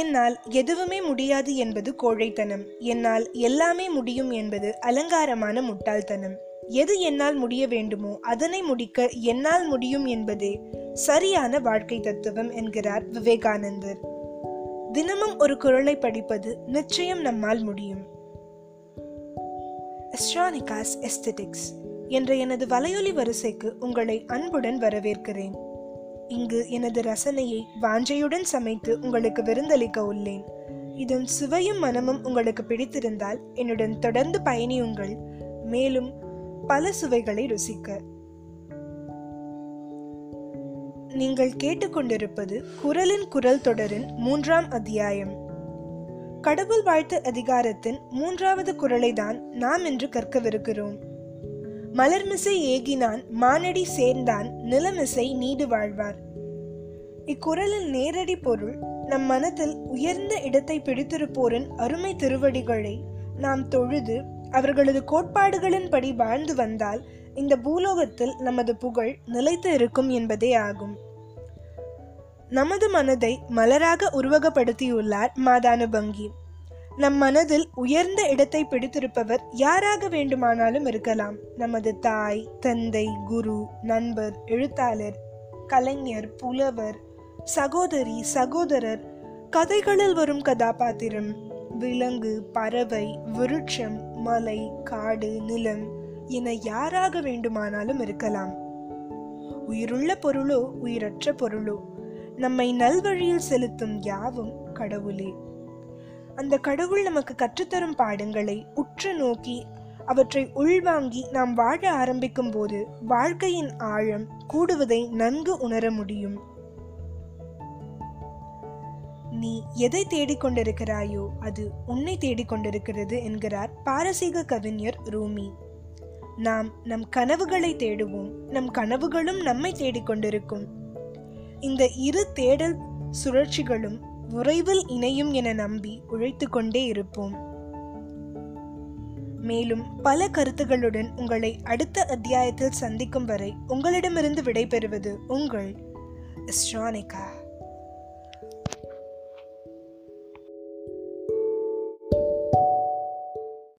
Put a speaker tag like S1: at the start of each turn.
S1: என்னால் எதுவுமே முடியாது என்பது கோழைத்தனம் என்னால் எல்லாமே முடியும் என்பது அலங்காரமான முட்டாள்தனம் எது என்னால் முடிய வேண்டுமோ அதனை முடிக்க என்னால் முடியும் என்பதே சரியான வாழ்க்கை தத்துவம் என்கிறார் விவேகானந்தர் தினமும் ஒரு குரலை படிப்பது நிச்சயம் நம்மால் முடியும்
S2: எஸ்ட்ரானிகாஸ் எஸ்தெட்டிக்ஸ் என்ற எனது வலையொலி வரிசைக்கு உங்களை அன்புடன் வரவேற்கிறேன் இங்கு எனது ரசனையை வாஞ்சையுடன் சமைத்து உங்களுக்கு விருந்தளிக்க உள்ளேன் இதன் சுவையும் மனமும் உங்களுக்கு பிடித்திருந்தால் என்னுடன் தொடர்ந்து பயணியுங்கள் மேலும் பல சுவைகளை ருசிக்க நீங்கள் கேட்டுக்கொண்டிருப்பது குரலின் குரல் தொடரின் மூன்றாம் அத்தியாயம் கடவுள் வாழ்த்து அதிகாரத்தின் மூன்றாவது குரலை தான் நாம் இன்று கற்கவிருக்கிறோம் மலர்மிசை ஏகினான் மானடி சேர்ந்தான் நிலமிசை நீடு வாழ்வார் இக்குரலின் நேரடி பொருள் நம் மனத்தில் உயர்ந்த இடத்தை பிடித்திருப்போரின் அருமை திருவடிகளை நாம் தொழுது அவர்களது கோட்பாடுகளின்படி வாழ்ந்து வந்தால் இந்த பூலோகத்தில் நமது புகழ் நிலைத்து இருக்கும் என்பதே ஆகும் நமது மனதை மலராக உருவகப்படுத்தியுள்ளார் பங்கி நம் மனதில் உயர்ந்த இடத்தை பிடித்திருப்பவர் யாராக வேண்டுமானாலும் இருக்கலாம் நமது தாய் தந்தை குரு நண்பர் எழுத்தாளர் கலைஞர் புலவர் சகோதரி சகோதரர் கதைகளில் வரும் கதாபாத்திரம் விலங்கு பறவை விருட்சம் மலை காடு நிலம் என யாராக வேண்டுமானாலும் இருக்கலாம் உயிருள்ள பொருளோ உயிரற்ற பொருளோ நம்மை நல்வழியில் செலுத்தும் யாவும் கடவுளே அந்த கடவுள் நமக்கு கற்றுத்தரும் பாடங்களை உற்று நோக்கி அவற்றை உள்வாங்கி நாம் வாழ ஆரம்பிக்கும் போது வாழ்க்கையின் ஆழம் கூடுவதை நன்கு உணர முடியும் நீ எதை தேடிக்கொண்டிருக்கிறாயோ அது உன்னை தேடிக்கொண்டிருக்கிறது என்கிறார் பாரசீக கவிஞர் ரூமி நாம் நம் கனவுகளை தேடுவோம் நம் கனவுகளும் நம்மை தேடிக்கொண்டிருக்கும் இந்த இரு தேடல் சுழற்சிகளும் விரைவில் இணையும் என நம்பி உழைத்து கொண்டே இருப்போம் மேலும் பல கருத்துகளுடன் உங்களை அடுத்த அத்தியாயத்தில் சந்திக்கும் வரை உங்களிடமிருந்து விடைபெறுவது உங்கள் ஸ்ட்ரானிகா